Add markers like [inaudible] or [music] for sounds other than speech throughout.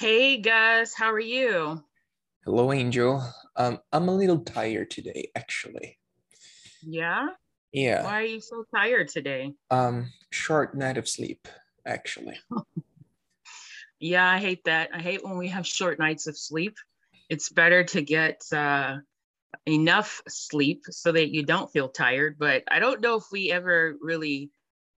Hey Gus, how are you? Hello, Angel. Um, I'm a little tired today, actually. Yeah? Yeah. Why are you so tired today? Um, short night of sleep, actually. [laughs] Yeah, I hate that. I hate when we have short nights of sleep. It's better to get uh, enough sleep so that you don't feel tired, but I don't know if we ever really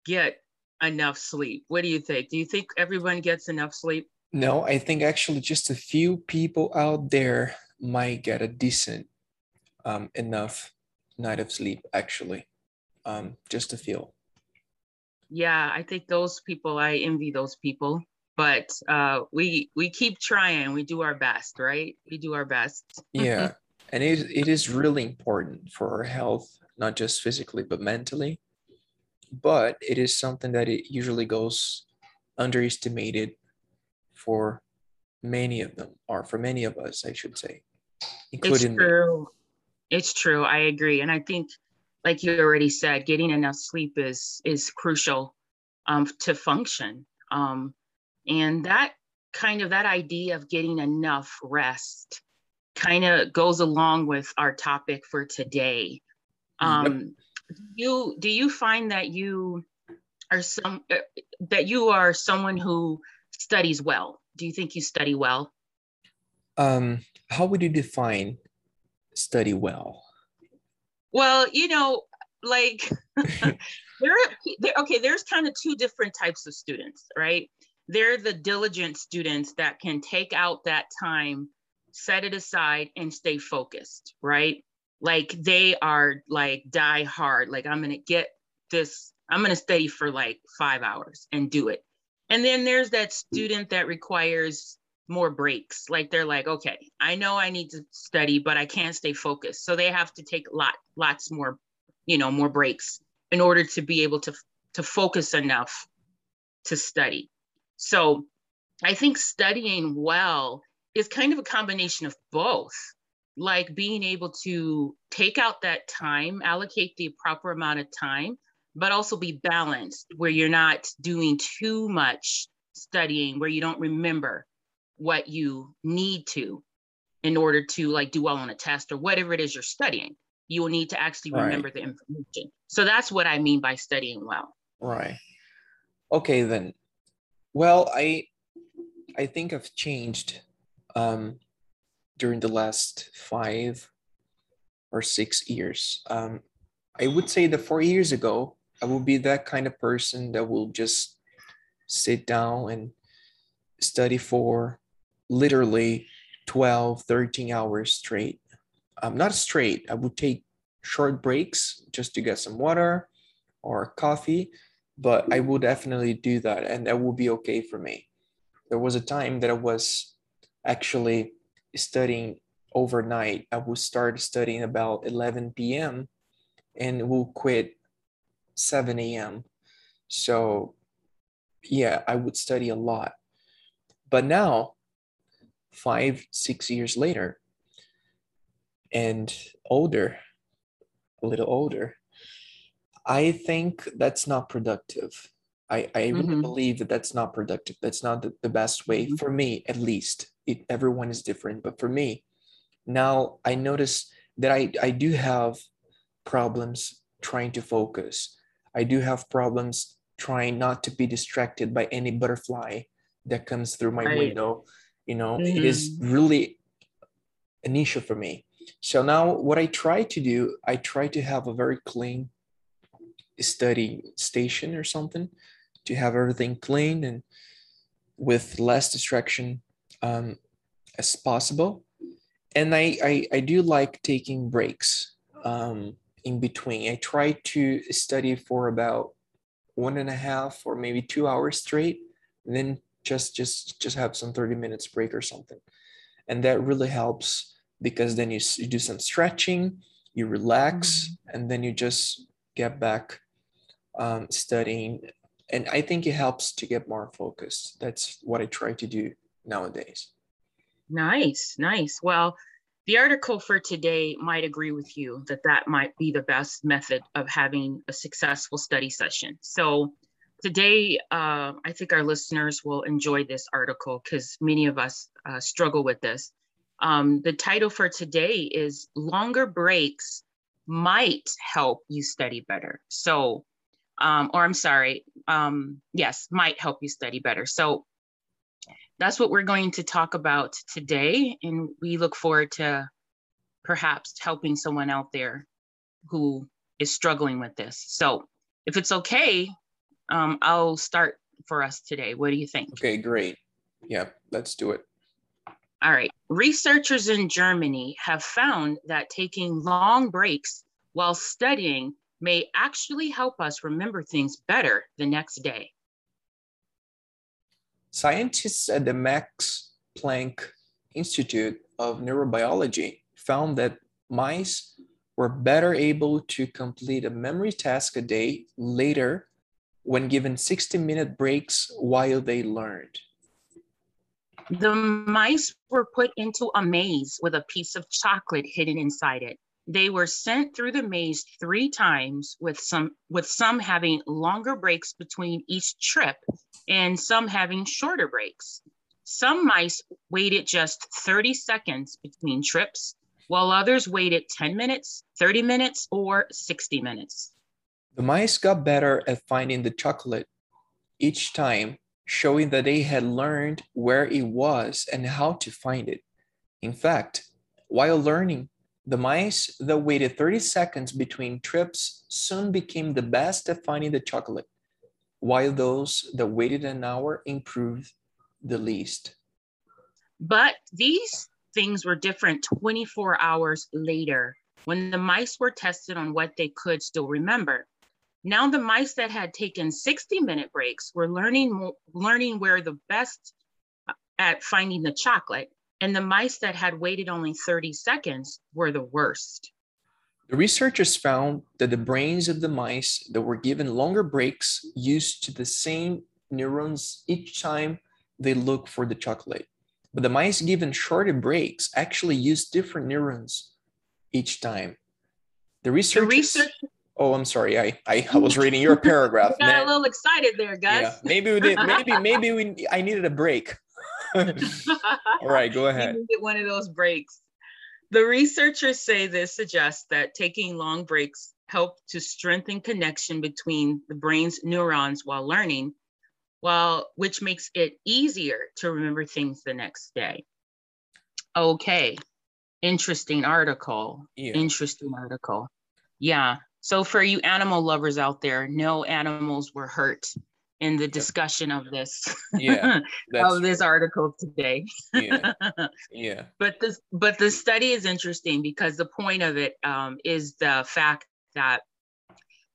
get enough sleep. What do you think? Do you think everyone gets enough sleep? No, I think actually just a few people out there might get a decent um, enough night of sleep, actually. Um, just a few. Yeah, I think those people, I envy those people. But uh, we we keep trying. We do our best, right? We do our best. yeah, [laughs] and it, it is really important for our health, not just physically, but mentally. But it is something that it usually goes underestimated for many of them, or for many of us, I should say, including it's true. It's true. I agree, and I think, like you already said, getting enough sleep is is crucial um, to function. Um, and that kind of that idea of getting enough rest kind of goes along with our topic for today. Um, yep. You do you find that you are some uh, that you are someone who studies well? Do you think you study well? Um, how would you define study well? Well, you know, like [laughs] [laughs] there, there, okay, there's kind of two different types of students, right? They're the diligent students that can take out that time, set it aside, and stay focused, right? Like they are like die hard, like I'm gonna get this, I'm gonna study for like five hours and do it. And then there's that student that requires more breaks. Like they're like, okay, I know I need to study, but I can't stay focused. So they have to take lot lots more, you know, more breaks in order to be able to to focus enough to study. So I think studying well is kind of a combination of both. Like being able to take out that time, allocate the proper amount of time but also be balanced where you're not doing too much studying where you don't remember what you need to in order to like do well on a test or whatever it is you're studying. You will need to actually remember right. the information. So that's what i mean by studying well. Right. Okay then. Well i i think i've changed um during the last five or six years. Um i would say that four years ago I will be that kind of person that will just sit down and study for literally 12, 13 hours straight. I'm um, not straight, I would take short breaks just to get some water or coffee, but I will definitely do that and that will be okay for me. There was a time that I was actually studying overnight. I would start studying about 11 p.m. and will quit 7 a.m. So, yeah, I would study a lot. But now, five, six years later, and older, a little older, I think that's not productive. I, I really mm-hmm. believe that that's not productive. That's not the, the best way mm-hmm. for me, at least. It, everyone is different, but for me, now I notice that I, I do have problems trying to focus. I do have problems trying not to be distracted by any butterfly that comes through my right. window. You know, mm-hmm. it is mm-hmm. really an issue for me. So now what I try to do, I try to have a very clean study station or something to have everything clean and with less distraction um, as possible. And I, I, I do like taking breaks. Um, in between. I try to study for about one and a half or maybe two hours straight, and then just just just have some 30 minutes break or something. And that really helps because then you, you do some stretching, you relax, mm-hmm. and then you just get back um, studying. And I think it helps to get more focused. That's what I try to do nowadays. Nice, nice. Well, the article for today might agree with you that that might be the best method of having a successful study session. So today, uh, I think our listeners will enjoy this article because many of us uh, struggle with this. Um, the title for today is Longer Breaks Might Help You Study Better. So, um, or I'm sorry, um, yes, might help you study better. So, that's what we're going to talk about today. And we look forward to perhaps helping someone out there who is struggling with this. So, if it's okay, um, I'll start for us today. What do you think? Okay, great. Yeah, let's do it. All right. Researchers in Germany have found that taking long breaks while studying may actually help us remember things better the next day. Scientists at the Max Planck Institute of Neurobiology found that mice were better able to complete a memory task a day later when given 60 minute breaks while they learned. The mice were put into a maze with a piece of chocolate hidden inside it. They were sent through the maze three times with some with some having longer breaks between each trip and some having shorter breaks. Some mice waited just 30 seconds between trips, while others waited 10 minutes, 30 minutes, or 60 minutes. The mice got better at finding the chocolate each time, showing that they had learned where it was and how to find it. In fact, while learning, the mice that waited 30 seconds between trips soon became the best at finding the chocolate, while those that waited an hour improved the least. But these things were different 24 hours later when the mice were tested on what they could still remember. Now the mice that had taken 60 minute breaks were learning, learning where the best uh, at finding the chocolate, and the mice that had waited only 30 seconds were the worst. The researchers found that the brains of the mice that were given longer breaks used to the same neurons each time they look for the chocolate. But the mice given shorter breaks actually used different neurons each time. The researchers, the research Oh, I'm sorry. I I, I was reading your [laughs] paragraph. got a little excited there, Gus. Yeah, maybe we did. Maybe [laughs] maybe we. I needed a break. [laughs] All right, go ahead. get one of those breaks. The researchers say this suggests that taking long breaks help to strengthen connection between the brain's neurons while learning, while which makes it easier to remember things the next day. Okay, interesting article. Yeah. Interesting article. Yeah, so for you animal lovers out there, no animals were hurt in the discussion of this yeah [laughs] of this article today. Yeah. [laughs] Yeah. But this but the study is interesting because the point of it um, is the fact that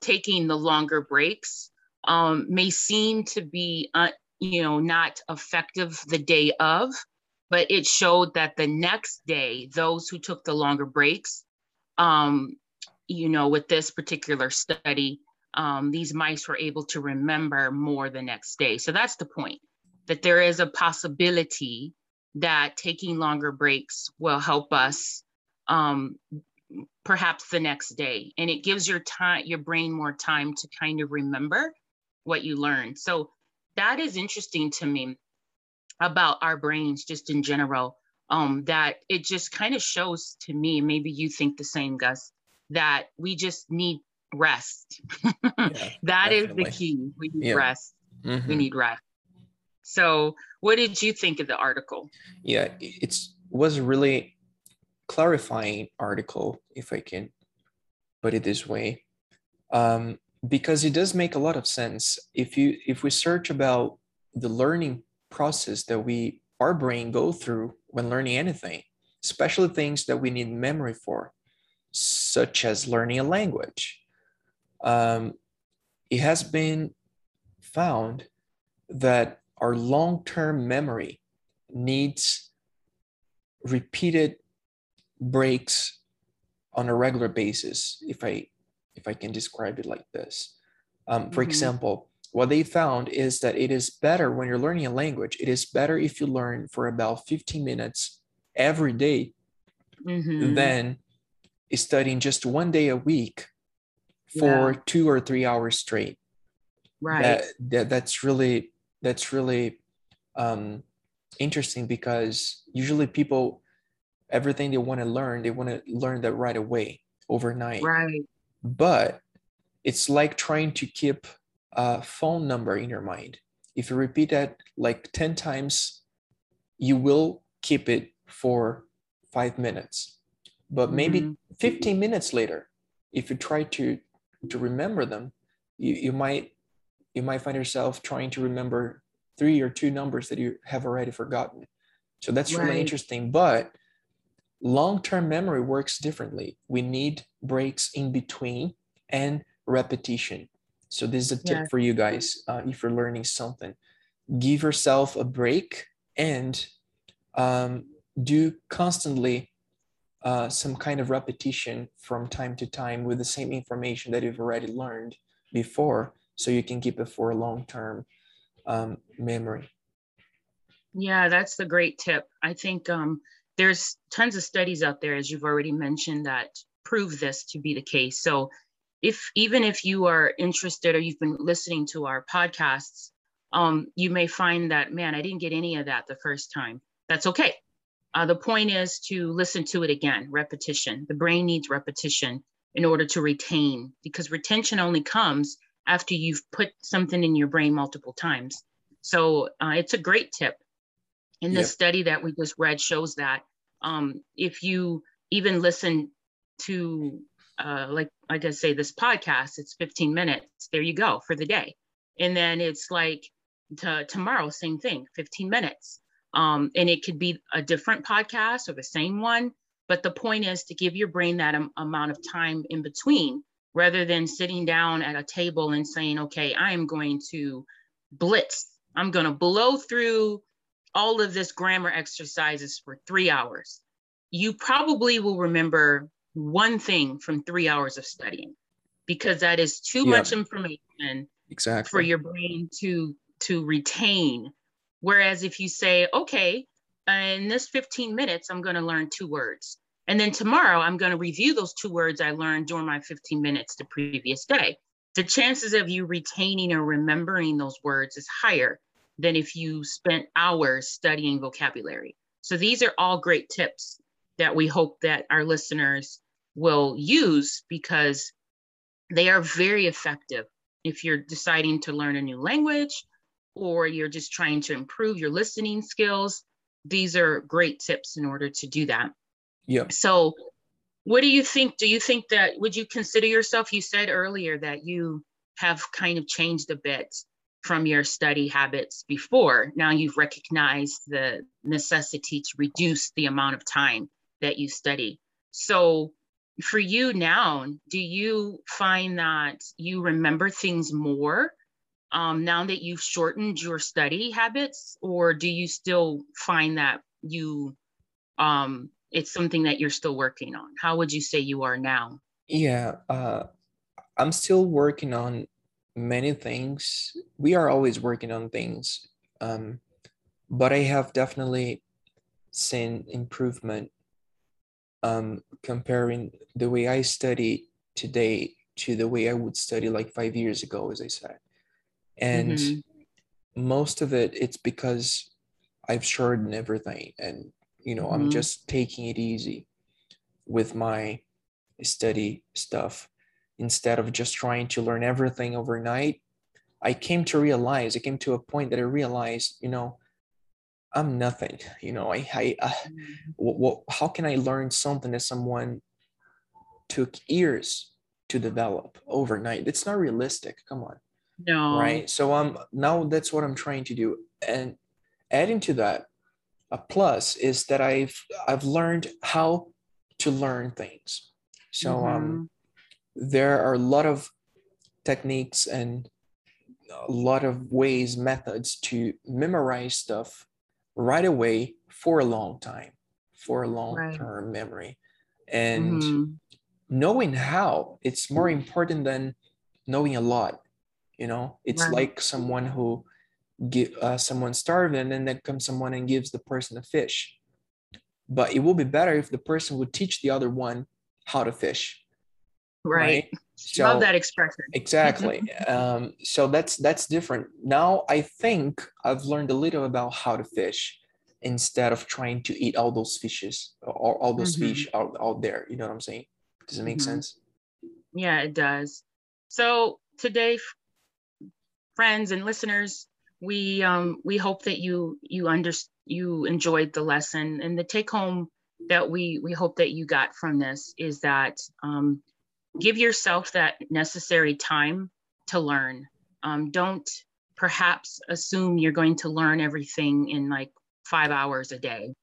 taking the longer breaks um, may seem to be uh, you know not effective the day of but it showed that the next day those who took the longer breaks um, you know, with this particular study, um, these mice were able to remember more the next day. So that's the point, that there is a possibility that taking longer breaks will help us um, perhaps the next day. And it gives your time, your brain more time to kind of remember what you learned. So that is interesting to me about our brains just in general. Um, that it just kind of shows to me, maybe you think the same, Gus, that we just need rest. yeah, [laughs] that is the key. We need yeah. rest. Mm-hmm. We need rest. So, what did you think of the article? Yeah, it was a really clarifying article, if I can put it this way, um, because it does make a lot of sense. If you if we search about the learning process that we our brain go through when learning anything, especially things that we need memory for, such as learning a language. Um, it has been found that our long term memory needs repeated breaks on a regular basis, if I, if I can describe it like this. Um, for mm-hmm. example, what they found is that it is better when you're learning a language, it is better if you learn for about 15 minutes every day mm-hmm. than studying just one day a week for yeah. two or three hours straight. right that, that that's really that's really um, interesting because usually people everything they want to learn they want to learn that right away overnight right but it's like trying to keep a phone number in your mind if you repeat that like 10 times you will keep it for five minutes but maybe Mhm. 15 minutes later if you try to to remember them. You, you might you might find yourself trying to remember three or two numbers that you have already forgotten. So that's really interesting but long-term memory works differently. We need breaks in between and repetition. So this is a tip Yeah. for you guys uh, if you're learning something. Give yourself a break and um, do constantly uh, some kind of repetition from time to time with the same information that you've already learned before so you can keep it for a long-term um, memory Yeah, that's the great tip. I think um, there's tons of studies out there, as you've already mentioned, that prove this to be the case. So, if even if you are interested or you've been listening to our podcasts, um, you may find that, man, I didn't get any of that the first time. That's okay. Uh, the point is to listen to it again, repetition. The brain needs repetition in order to retain, because retention only comes after you've put something in your brain multiple times. So, uh, it's a great tip. And the Yep. study that we just read shows that um, if you even listen to, uh, like like I say, this podcast, it's 15 minutes. There you go for the day, and then it's like to, tomorrow, same thing, 15 minutes. Um, and it could be a different podcast or the same one, but the point is to give your brain that am- amount of time in between, rather than sitting down at a table and saying, "Okay, I am going to blitz. I'm going to blow through." all of this grammar exercises for three hours, you probably will remember one thing from three hours of studying because that is too Yeah. much information exactly for your brain to to retain. Whereas if you say, okay, in this 15 minutes, I'm going to learn two words. And then tomorrow, I'm going to review those two words I learned during my 15 minutes the previous day. The chances of you retaining or remembering those words is higher than if you spent hours studying vocabulary. So these are all great tips that we hope that our listeners will use because they are very effective if you're deciding to learn a new language or you're just trying to improve your listening skills. These are great tips in order to do that. yeah So, what do you think? Do you think that would you consider yourself? You said earlier that you have kind of changed a bit from your study habits before. Now you've recognized the necessity to reduce the amount of time that you study. So, for you now, do you find that you remember things more um, now that you've shortened your study habits, or do you still find that you um, it's something that you're still working on? How would you say you are now? yeah uh, i'm still working on many things we are always working on things um, but i have definitely seen improvement um, comparing the way i study today to the way i would study like five years ago as i said and Mhm. most of it it's because i've shortened everything and you know i'm Mhm. just taking it easy with my study stuff instead of just trying to learn everything overnight i came to realize i came to a point that i realized you know i'm nothing you know i, I uh, what, what, how can i learn something that someone took years to develop overnight it's not realistic come on No. right so I'm now that's what i'm trying to do and adding to that a plus is that i've i've learned how to learn things so um Mhm. there are a lot of techniques and a lot of ways methods to memorize stuff right away for a long time for a long Right. term memory and Mhm. knowing how it's more important than knowing a lot you know it's Right. like someone who give uh, someone starving and then comes someone and gives the person a fish but it will be better if the person would teach the other one how to fish right. So, Love that expression. [laughs] Exactly. um, so that's that's different. Now I think I've learned a little about how to fish instead of trying to eat all those fishes or all those mm-hmm. fish out, out there. You know what I'm saying? Does it make mm-hmm. sense? Yeah, it does. So today, friends and listeners, we um, we hope that you you under you enjoyed the lesson and the take home that we we hope that you got from this is that um, give yourself that necessary time to learn. Um, don't perhaps assume you're going to learn everything in like five hours a day.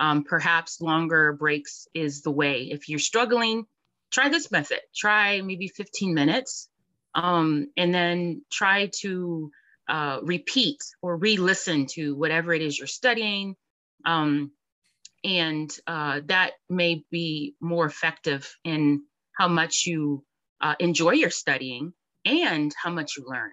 Um, perhaps longer breaks is the way. If you're struggling, try this method. Try maybe 15 minutes um, and then try to uh, repeat or re listen to whatever it is you're studying. Um, and uh, that may be more effective in how much you uh, enjoy your studying and how much you learn.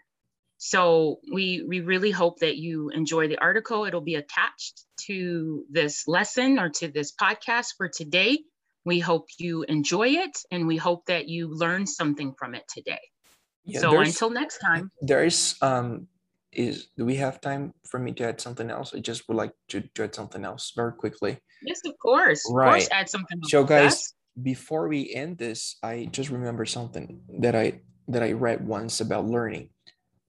So we, we really hope that you enjoy the article. It'll be attached to this lesson or to this podcast for today. We hope you enjoy it and we hope that you learn something from it today. Yeah, so until next time. There's um is do we have time for me to add something else? I just would like to, to add something else very quickly. Yes, of course. Right. Of course, add something. So guys, before we end this, I just remember something that I that I read once about learning.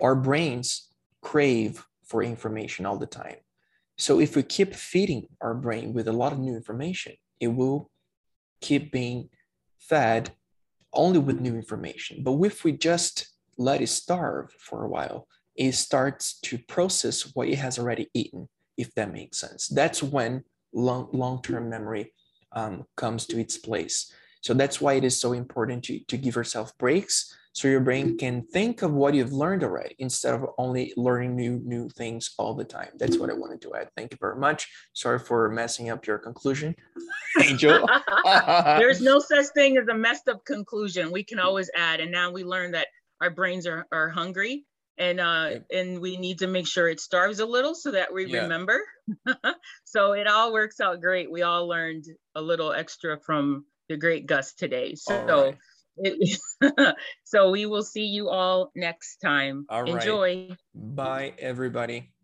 Our brains crave for information all the time. So if we keep feeding our brain with a lot of new information, it will keep being fed only with new information. But if we just let it starve for a while, it starts to process what it has already eaten, if that makes sense. That's when long, long-term memory um, comes to its place. So that's why it is so important to, to give yourself breaks so your brain can think of what you've learned already instead of only learning new new things all the time. That's what I wanted to add. Thank you very much. Sorry for messing up your conclusion, [laughs] Angel. [laughs] There's no [laughs] such thing as a messed up conclusion. We can always add, and now we learn that our brains are, are hungry and uh, and we need to make sure it starves a little so that we yeah. remember. so it all works out great. We all learned a little extra from the great Gus today. So. It, [laughs] so we will see you all next time. All Enjoy. Bye everybody.